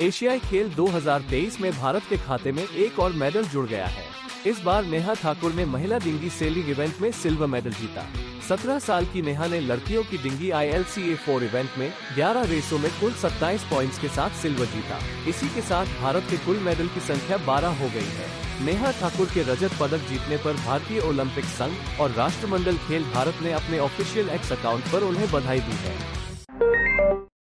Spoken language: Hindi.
एशियाई खेल 2023 में भारत के खाते में एक और मेडल जुड़ गया है। इस बार नेहा ठाकुर ने महिला डिंगी सेलिंग इवेंट में सिल्वर मेडल जीता। 17 साल की नेहा ने लड़कियों की dinghy I L C A four event में 11 रेसों में कुल 27 पॉइंट्स के साथ सिल्वर जीता। इसी के साथ भारत के कुल मेडल की संख्या 12 हो गई है। नेहा ठाकुर के रजत पदक जीतने पर भारतीय ओलंपिक संघ और राष्ट्रमंडल खेल भारत ने अपने ऑफिशियल एक्स अकाउंट पर उन्हें बधाई दी है।